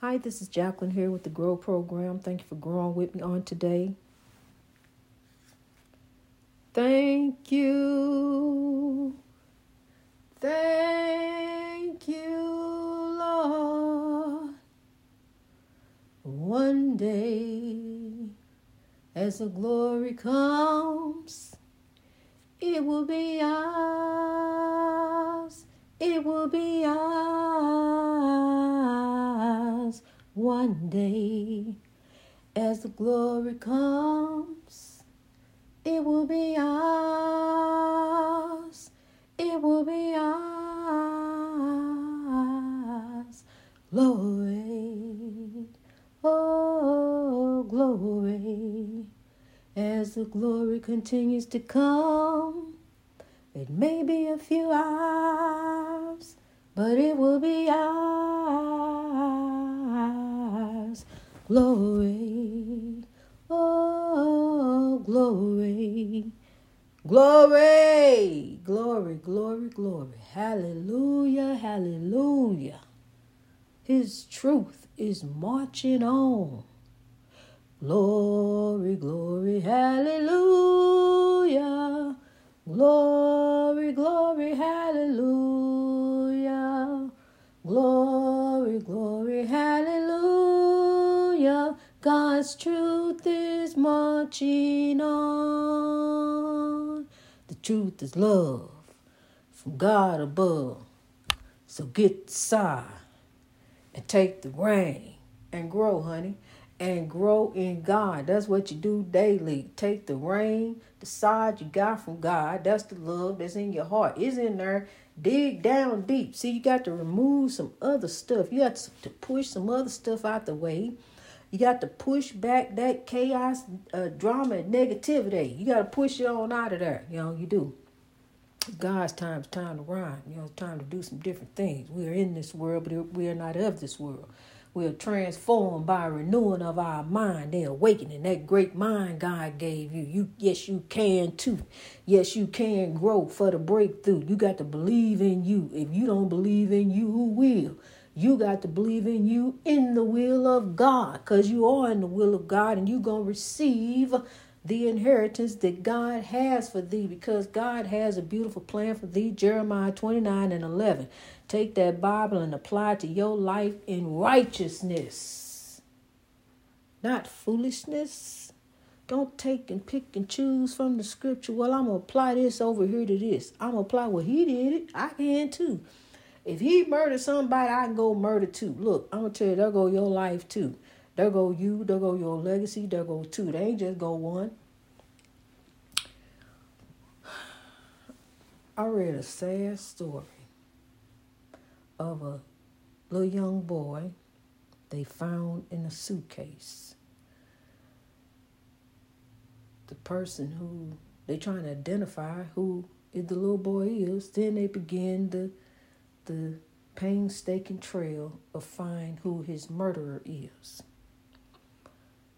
Hi, this is Jacqueline here with the Grow Program. Thank you for growing with me on today. Thank you. Thank you, Lord. One day, as the glory comes, it will be ours. It will be ours one day. As the glory comes, it will be ours. It will be ours. Glory. Oh, glory. As the glory continues to come, Glory, oh, glory, glory, glory, glory, glory. Hallelujah, hallelujah. His truth is marching on. Glory, glory, hallelujah. Glory, glory, hallelujah. Glory, glory, hallelujah. God's truth is marching on. The truth is love from God above. So get side and take the rain and grow, honey and grow in God. That's what you do daily. Take the rain, the side you got from God. That's the love that's in your heart. It's in there. Dig down deep. See, you got to remove some other stuff. You got to push some other stuff out the way. You got to push back that chaos, uh, drama, and negativity. You got to push it on out of there. You know, you do. God's time is time to rhyme. You know, it's time to do some different things. We are in this world, but we are not of this world. We are transformed by renewing of our mind, the awakening, that great mind God gave you. You yes, you can too. Yes, you can grow for the breakthrough. You got to believe in you. If you don't believe in you, who will? You got to believe in you in the will of God. Because you are in the will of God and you're gonna receive the inheritance that God has for thee because God has a beautiful plan for thee. Jeremiah 29 and 11. Take that Bible and apply to your life in righteousness, not foolishness. Don't take and pick and choose from the scripture. Well, I'm going to apply this over here to this. I'm going to apply what he did it. I can too. If he murdered somebody, I can go murder too. Look, I'm to tell you, there go your life too. There go you, there go your legacy, there go two. They ain't just go one. I read a sad story of a little young boy they found in a suitcase. The person who they trying to identify who the little boy is, then they begin the the painstaking trail of find who his murderer is.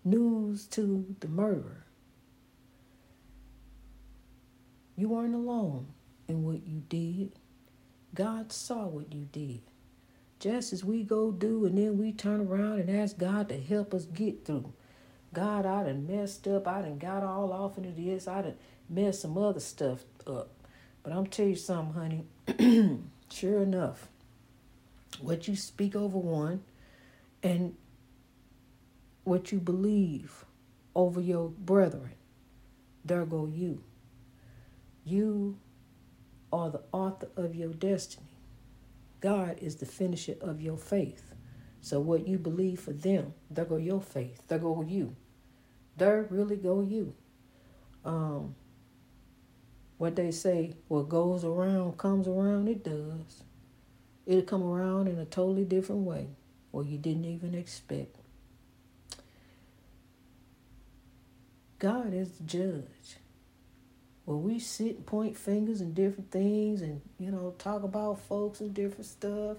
News to the murderer. You weren't alone in what you did. God saw what you did. Just as we go do and then we turn around and ask God to help us get through. God, I done messed up. I done got all off into this. I done messed some other stuff up. But I'm tell you something, honey. sure enough, what you speak over one and what you believe over your brethren, there go you. You are the author of your destiny. God is the finisher of your faith. So what you believe for them, there go your faith. There go you. There really go you. Um, what they say, what goes around comes around, it does. It'll come around in a totally different way, or you didn't even expect. God is the judge where we sit and point fingers and different things and, you know, talk about folks and different stuff.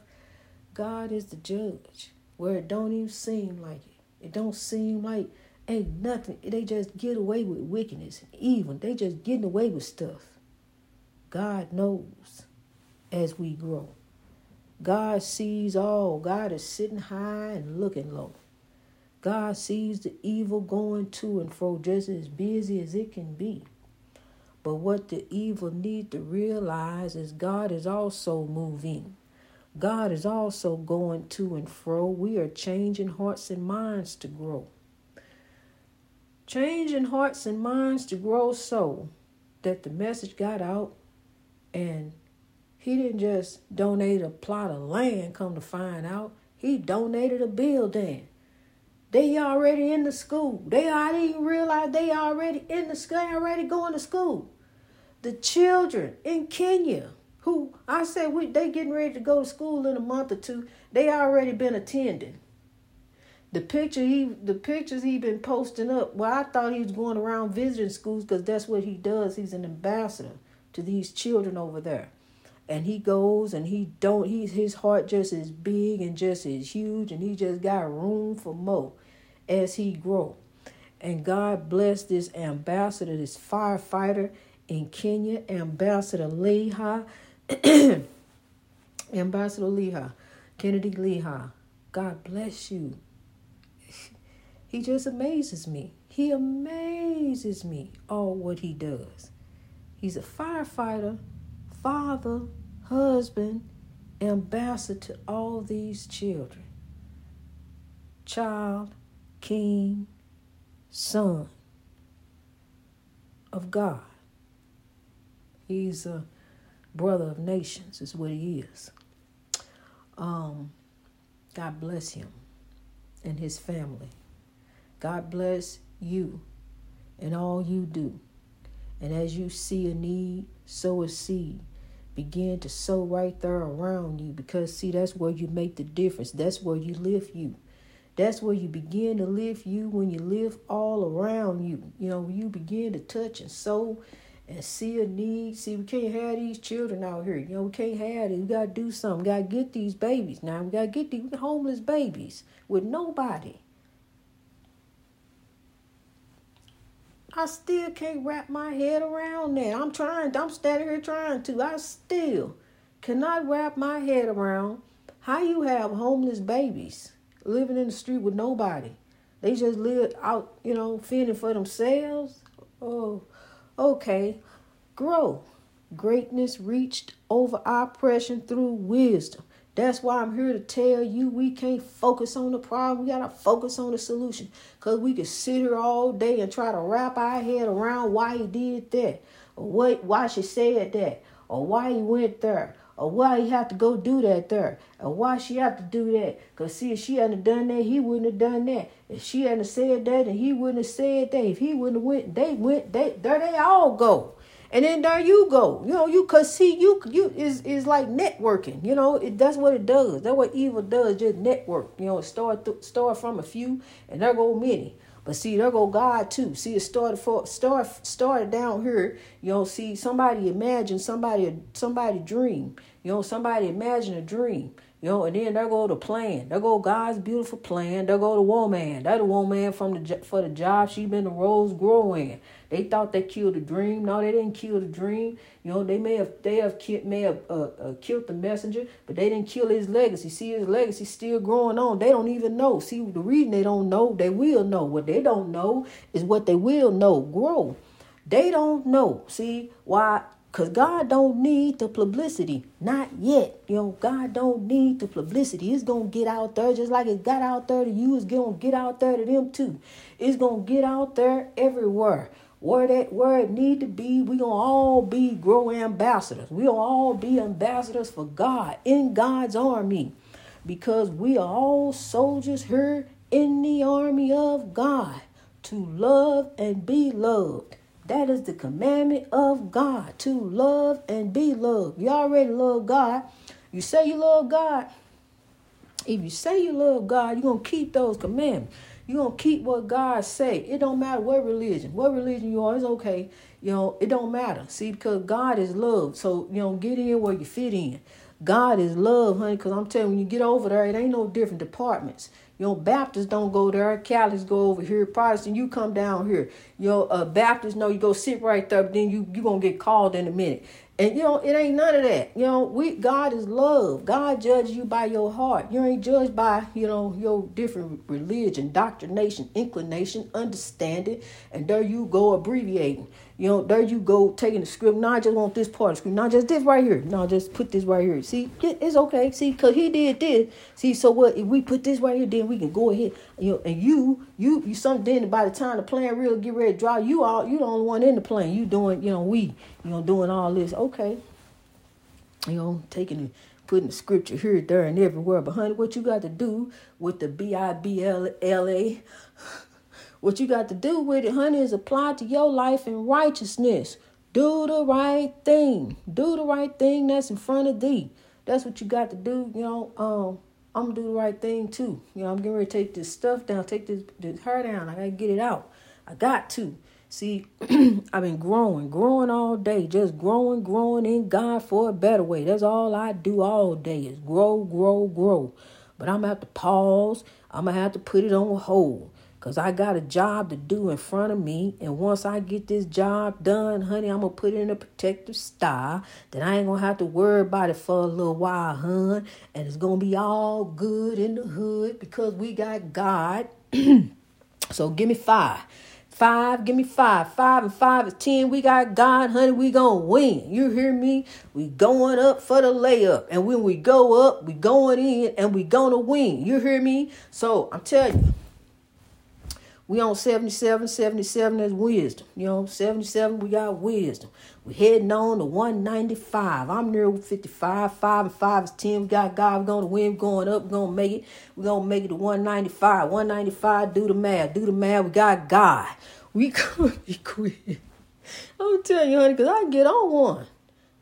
God is the judge where it don't even seem like it. It don't seem like ain't nothing. They just get away with wickedness and evil. They just getting away with stuff. God knows as we grow. God sees all. God is sitting high and looking low. God sees the evil going to and fro just as busy as it can be. But what the evil need to realize is God is also moving. God is also going to and fro. We are changing hearts and minds to grow. Changing hearts and minds to grow so that the message got out and he didn't just donate a plot of land, come to find out. He donated a building. They already in the school. They already even realize they already in the school, already going to school. The children in Kenya, who I said we they getting ready to go to school in a month or two, they already been attending. The picture he the pictures he been posting up. Well, I thought he was going around visiting schools because that's what he does. He's an ambassador to these children over there. And he goes and he don't he his heart just as big and just as huge and he just got room for more as he grow. And god bless this ambassador this firefighter in kenya ambassador leha ambassador leha kennedy leha god bless you. He just amazes me. He amazes me all what he does he's a firefighter father husband, ambassador to all these children. Child, king, son of God. He's a brother of nations, is what he is. Um, God bless him and his family. God bless you and all you do. And as you see a need, sow a seed. Begin to sow right there around you because see that's where you make the difference. That's where you lift you. That's where you begin to lift you when you live all around you. You know you begin to touch and sow and see a need. See we can't have these children out here. You know we can't have it. We gotta do something. We gotta get these babies. Now we gotta get these homeless babies with nobody I still can't wrap my head around that. I'm trying, I'm standing here trying to. I still cannot wrap my head around how you have homeless babies living in the street with nobody. They just live out, you know, fending for themselves. Oh, okay. Grow. Greatness reached over oppression through wisdom. That's why I'm here to tell you we can't focus on the problem. We got to focus on the solution. Because we can sit here all day and try to wrap our head around why he did that, or what, why she said that, or why he went there, or why he had to go do that there, or why she had to do that. Because, see, if she hadn't done that, he wouldn't have done that. If she hadn't said that, and he wouldn't have said that. If he wouldn't have went, they went, they, there they all go and then there you go. You know you cause see you you is is like networking you know? It that's what it does. That's what evil does just network you know? Start th- start from a few and there go many. But see there go god too. See it started for start started down here you know? See somebody imagine somebody somebody dream. You know somebody imagine a dream you know, and then there go the plan. There go God's beautiful plan. There go the woman. That the woman from the for the job she been the rose growing. They thought they killed the dream. No, they didn't kill the dream. You know, they may have they have killed, may have uh, uh, killed the messenger, but they didn't kill his legacy. See, his legacy still growing on. They don't even know. See, the reason they don't know, they will know. What they don't know is what they will know. Grow. They don't know. See why? Cause God don't need the publicity, not yet. You know, God don't need the publicity. It's gonna get out there just like it got out there to you. It's gonna get out there to them too. It's gonna get out there everywhere where that where it need to be. We gonna all be grow ambassadors. We all be ambassadors for God in God's army, because we are all soldiers here in the army of God to love and be loved. That is the commandment of God to love and be loved. You already love God. You say you love God. If you say you love God, you're gonna keep those commandments. You're gonna keep what God say. It don't matter what religion, what religion you are, it's okay. You know, it don't matter. See, because God is love. So, you know, get in where you fit in. God is love, honey, because I'm telling you, when you get over there, it ain't no different departments. You know, Baptists don't go there. Catholics go over here. Protestant, you come down here. You know, uh, Baptists know you go sit right there, then you you gonna get called in a minute. And you know, it ain't none of that. You know, we God is love. God judges you by your heart. You ain't judged by, you know, your different religion, doctrination, inclination, understanding, and there you go abbreviating. You know, there you go taking the script. No, I just want this part of the script. Not just this right here. No, just put this right here. See, it's okay. See, because he did this. See, so what? If we put this right here, then we can go ahead. You know, and you, you, you, some then by the time the plan real get ready to draw, you all, you the only one in the plan. You doing, you know, we, you know, doing all this. Okay. You know, taking and putting the scripture here, there, and everywhere. But honey, what you got to do with the B I B L L A? What you got to do with it, honey, is apply to your life in righteousness. Do the right thing. Do the right thing that's in front of thee. That's what you got to do. You know, um, I'm gonna do the right thing too. You know, I'm getting ready to take this stuff down, take this, this hair down. I gotta get it out. I got to. See, I've been growing, growing all day, just growing, growing in God for a better way. That's all I do all day is grow, grow, grow. But I'm gonna have to pause. I'm gonna have to put it on hold. Because I got a job to do in front of me. And once I get this job done, honey, I'm going to put it in a protective style. Then I ain't going to have to worry about it for a little while, hun. And it's going to be all good in the hood because we got God. so give me five. Five, give me five. Five and five is ten. We got God, honey. We gonna win. You hear me? We going up for the layup. And when we go up, we going in and we gonna win. You hear me? So I'm telling you. We on 77, 77 is wisdom. You know, 77, we got wisdom. We heading on to 195. I'm near 55. 5 and 5 is 10. We got God. We're going to win. We're going up. We're going to make it. We're going to make it to 195. 195, do the math. Do the math. We got God. We could be quit. I'm telling you, honey, because I get on one.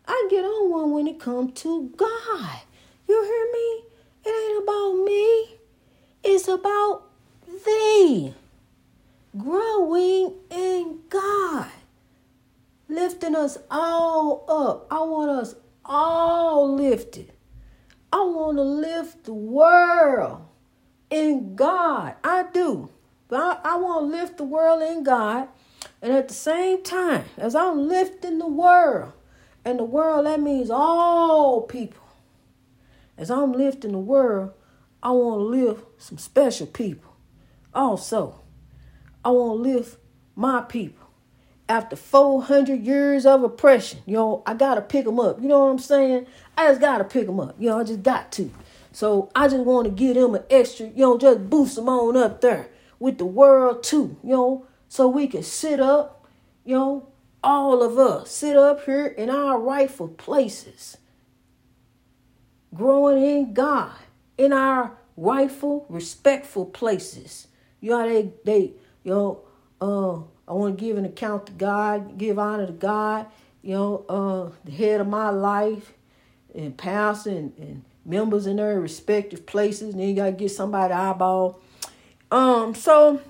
I get on one when it comes to God. You hear me? It ain't about me. It's about thee growing in God, lifting us all up. I want us all lifted. I want to lift the world in God. I do. But I, I want to lift the world in God. And at the same time, as I'm lifting the world, and the world, that means all people. As I'm lifting the world, I want to lift some special people also. I want to lift my people. After 400 years of oppression, you know, I got to pick them up. You know what I'm saying? I just got to pick them up. You know, I just got to. So I just want to give them an extra, you know, just boost them on up there with the world too, you know, so we can sit up, you know, all of us sit up here in our rightful places, growing in God, in our rightful, respectful places. You know, they they you know, uh, I want to give an account to God, give honor to God, you know, uh, the head of my life, and pastor and, and members in their respective places. And then you got to get somebody eyeball. Um, so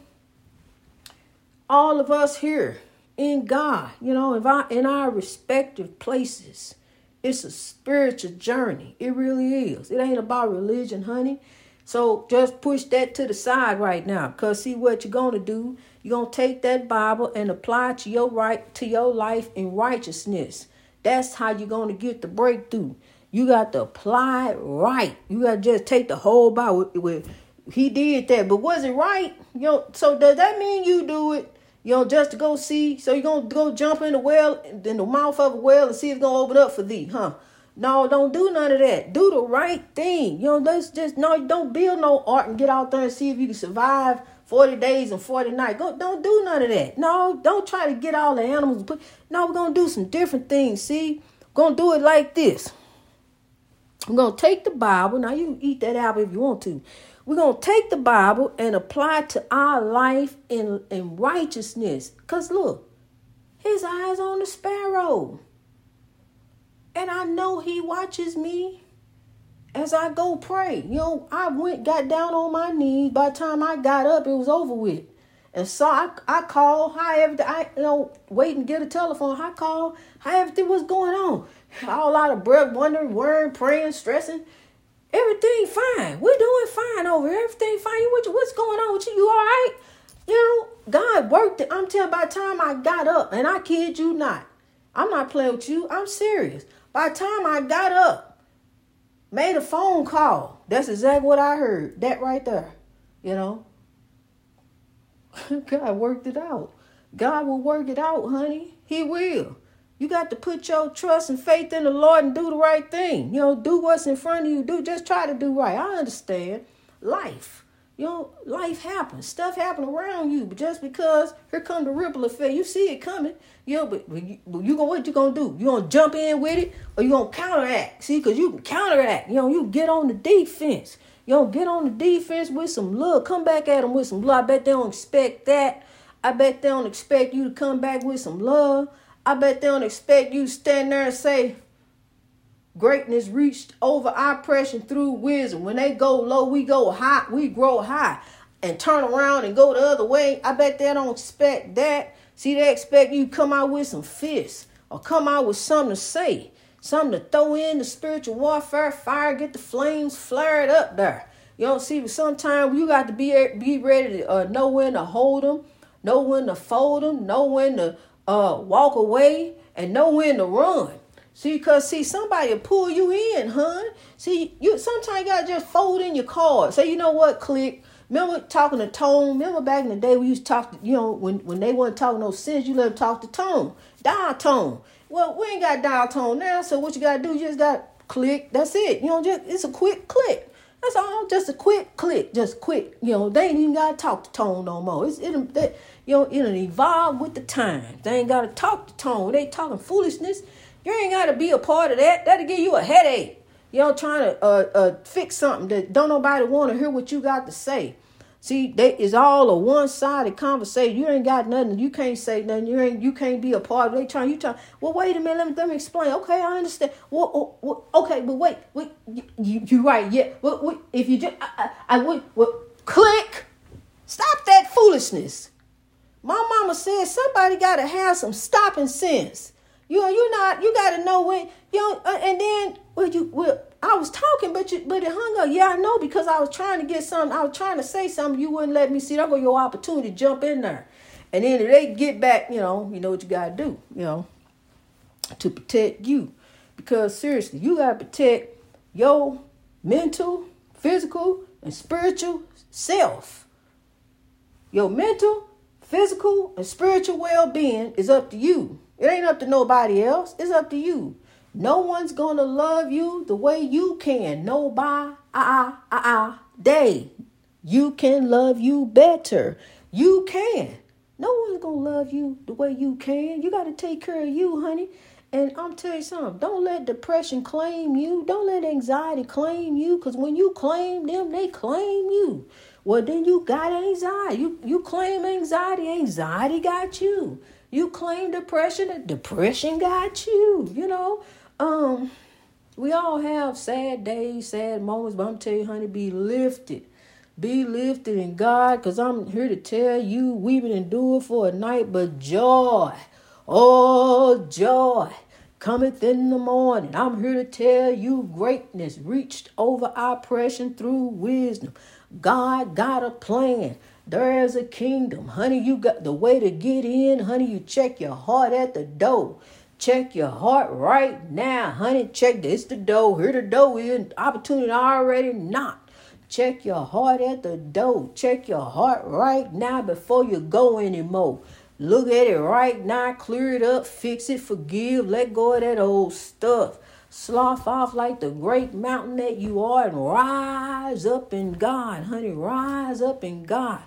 all of us here in God, you know, if I, in our respective places, it's a spiritual journey. It really is. It ain't about religion, honey. So just push that to the side right now. Cause see what you're gonna do. You're gonna take that Bible and apply to your right to your life in righteousness. That's how you're gonna get the breakthrough. You got to apply it right. You gotta just take the whole Bible. With he did that, but was it right? You know. So does that mean you do it? You know, just to go see. So you're gonna go jump in the well, in the mouth of a well, and see if it's gonna open up for thee, huh? No, don't do none of that. Do the right thing. You know, let's just no, don't build no art and get out there and see if you can survive 40 days and 40 nights. Go, don't do none of that. No, don't try to get all the animals. Put, no, we're gonna do some different things. See, we're gonna do it like this. We're gonna take the Bible. Now you eat that apple if you want to. We're gonna take the Bible and apply to our life in, in righteousness. Cause look, his eyes on the sparrow. And I know he watches me as I go pray. You know, I went, got down on my knees. By the time I got up, it was over with. And so I, I called, how everything, I, you know, wait and get a telephone. I called, how everything was going on. All out of breath, wondering, worrying, praying, stressing. Everything fine. We're doing fine over here. Everything fine. What's going on with you? You all right? You know, God worked it. I'm telling by the time I got up, and I kid you not, I'm not playing with you. I'm serious. By the time I got up, made a phone call, that's exactly what I heard. That right there. You know? God worked it out. God will work it out, honey. He will. You got to put your trust and faith in the Lord and do the right thing. You know, do what's in front of you. Do just try to do right. I understand. Life. You know, life happens. Stuff happen around you. But just because here come the ripple effect, you see it coming. Know, but, but you, but you gonna what you gonna do? You gonna jump in with it or you gonna counteract? See, cause you can counteract. You know, you get on the defense. You know, get on the defense with some love. Come back at them with some love. I bet they don't expect that. I bet they don't expect you to come back with some love. I bet they don't expect you to stand there and say, Greatness reached over oppression through wisdom. When they go low, we go high, we grow high and turn around and go the other way. I bet they don't expect that. See, they expect you come out with some fists or come out with something to say, something to throw in the spiritual warfare fire, get the flames flared up there. You don't see, but sometimes you got to be be ready to uh, know when to hold them, know when to fold them, know when to uh, walk away, and know when to run. See, cause see, somebody pull you in, hun. See, you sometimes you gotta just fold in your cards. Say, you know what, click. Remember talking to Tone? Remember back in the day we used to talk, to, you know, when, when they weren't talking no sense, you let them talk to Tone. Dial Tone. Well, we ain't got dial Tone now, so what you gotta do, you just gotta click. That's it. You know, just it's a quick click. That's all. Just a quick click. Just quick. You know, they ain't even gotta talk to Tone no more. It's it, they, you know, it'll evolve with the time. They ain't gotta talk to Tone. They talking foolishness. You ain't got to be a part of that. That'll give you a headache. You know, trying to uh, uh, fix something that don't nobody want to hear what you got to say. See, they is all a one-sided conversation. You ain't got nothing. You can't say nothing. You ain't. You can't be a part of. They trying. You trying. Well, wait a minute. Let me, let me explain. Okay, I understand. Well, well, well okay, but wait, wait. You, you right? Yeah. Well, wait, if you just, I, I, I would. Well, click. Stop that foolishness. My mama said somebody got to have some stopping sense. You you're not you got to know when you uh, and then well you well I was talking but you but it hung up. Yeah, I know because I was trying to get something. I was trying to say something. You wouldn't let me see. That go your opportunity jump in there, and then if they get back, you know, you know what you got to do. You know, to protect you, because seriously, you got to protect your mental, physical, and spiritual self. Your mental, physical, and spiritual well being is up to you. It ain't up to nobody else. It's up to you. No one's gonna love you the way you can. Nobody, ah, ah, ah, day. You can love you better. You can. No one's gonna love you the way you can. You gotta take care of you, honey. And I'm tell you something. Don't let depression claim you. Don't let anxiety claim you. Cause when you claim them, they claim you. Well, then you got anxiety. You you claim anxiety. Anxiety got you. You claim depression, and depression got you. You know, um, we all have sad days, sad moments, but I'm telling you, honey, be lifted. Be lifted in God, because I'm here to tell you, weeping endure for a night, but joy, oh, joy cometh in the morning. I'm here to tell you greatness reached over oppression through wisdom. God got a plan. There is a kingdom. Honey, you got the way to get in. Honey, you check your heart at the door. Check your heart right now, honey. Check this the door. Here the door is. Opportunity already knocked. Check your heart at the door. Check your heart right now before you go anymore. Look at it right now. Clear it up. Fix it. Forgive. Let go of that old stuff. Slough off like the great mountain that you are and rise up in God, honey. Rise up in God.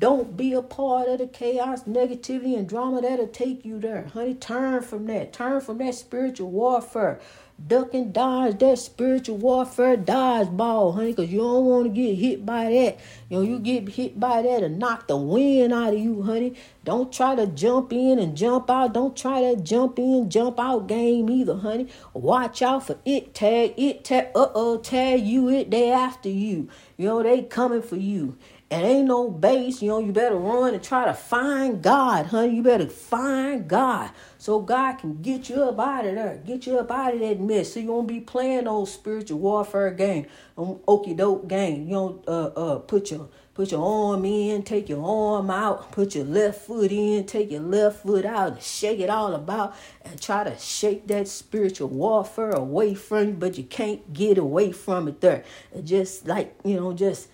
Don't be a part of the chaos, negativity, and drama that'll take you there. Honey, turn from that. Turn from that spiritual warfare. Duck and dodge that spiritual warfare dodgeball, honey, because you don't want to get hit by that. You know, you get hit by that and knock the wind out of you, honey. Don't try to jump in and jump out. Don't try that jump in, jump out game either, honey. Watch out for it tag, it tag, uh oh, tag you, it, they after you. You know, they coming for you and ain't no base, you know, you better run and try to find God, honey. You better find God so God can get you up out of there, get you up out of that mess. So you won't be playing those spiritual warfare game. um, okey doke game. You don't uh uh put your put your arm in, take your arm out, put your left foot in, take your left foot out, and shake it all about, and try to shake that spiritual warfare away from you, but you can't get away from it there. Just like you know, just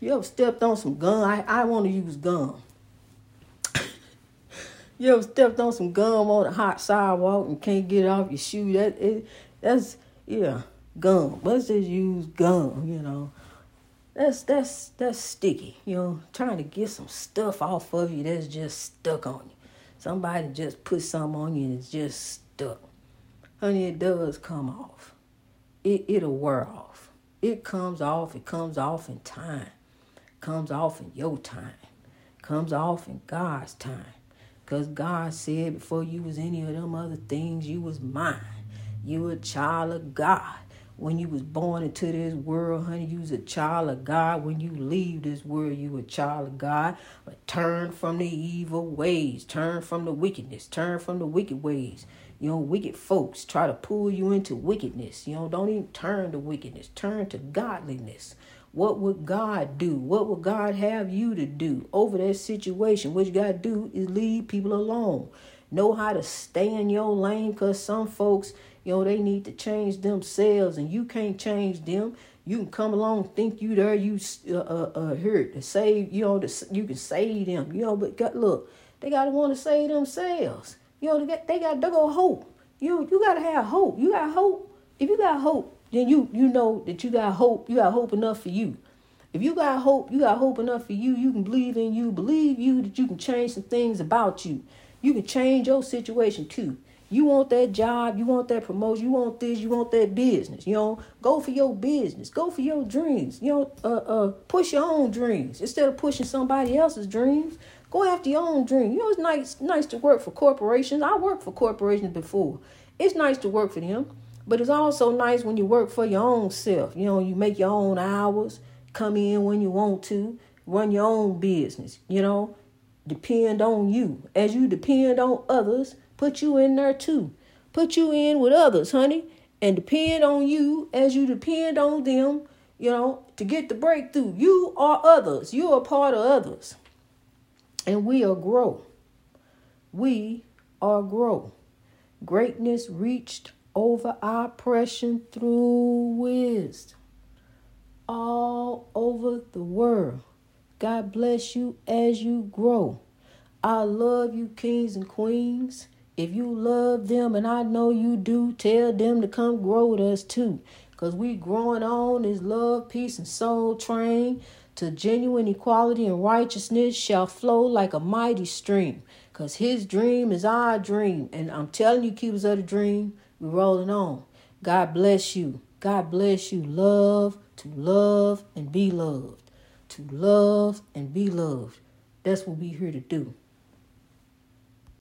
you ever stepped on some gum? I I want to use gum. you ever stepped on some gum on a hot sidewalk and can't get off your shoe? That it, that's yeah gum. Let's just use gum, you know. That's that's that's sticky, you know, trying to get some stuff off of you that's just stuck on you. Somebody just put something on you and it's just stuck. Honey, it does come off. It it'll wear off. It comes off, it comes off in time. comes off in your time. comes off in God's time. Cause God said before you was any of them other things, you was mine. You a child of God when you was born into this world, honey, you was a child of God. When you leave this world, you a child of God. But turn from the evil ways. Turn from the wickedness. Turn from the wicked ways. You know, wicked folks try to pull you into wickedness. You know, don't even turn to wickedness. Turn to godliness. What would God do? What would God have you to do over that situation? What you got to do is leave people alone. Know how to stay in your lane because some folks know, they need to change themselves and you can't change them. You can come along, think you there, you uh, uh, uh here to save, you know, to, you can save them, you know, but got, look, they got to want to save themselves. You know, they got, they got, they go hope. You, you got to have hope. You got hope. If you got hope, then you, you know that you got hope. You got hope enough for you. If you got hope, you got hope enough for you. You can believe in you. Believe you that you can change some things about you. You can change your situation too. You want that job, you want that promotion, you want this, you want that business. You know, go for your business, go for your dreams. You know, uh, uh, push your own dreams instead of pushing somebody else's dreams. Go after your own dream. You know, it's nice, nice to work for corporations. I worked for corporations before. It's nice to work for them, but it's also nice when you work for your own self. You know, you make your own hours, come in when you want to, run your own business. You know, depend on you as you depend on others Put you in there too. Put you in with others, honey, and depend on you as you depend on them, you know, to get the breakthrough. You are others. You are part of others. And we are grow. We are grow. Greatness reached over oppression through wisdom all over the world. God bless you as you grow. I love you, kings and queens. If you love them, and I know you do, tell them to come grow with us too. Because we growing on this love, peace, and soul train to genuine equality and righteousness shall flow like a mighty stream. Because his dream is our dream. And I'm telling you, keepers of the dream, we're rolling on. God bless you. God bless you. Love to love and be loved. To love and be loved. That's what we're here to do.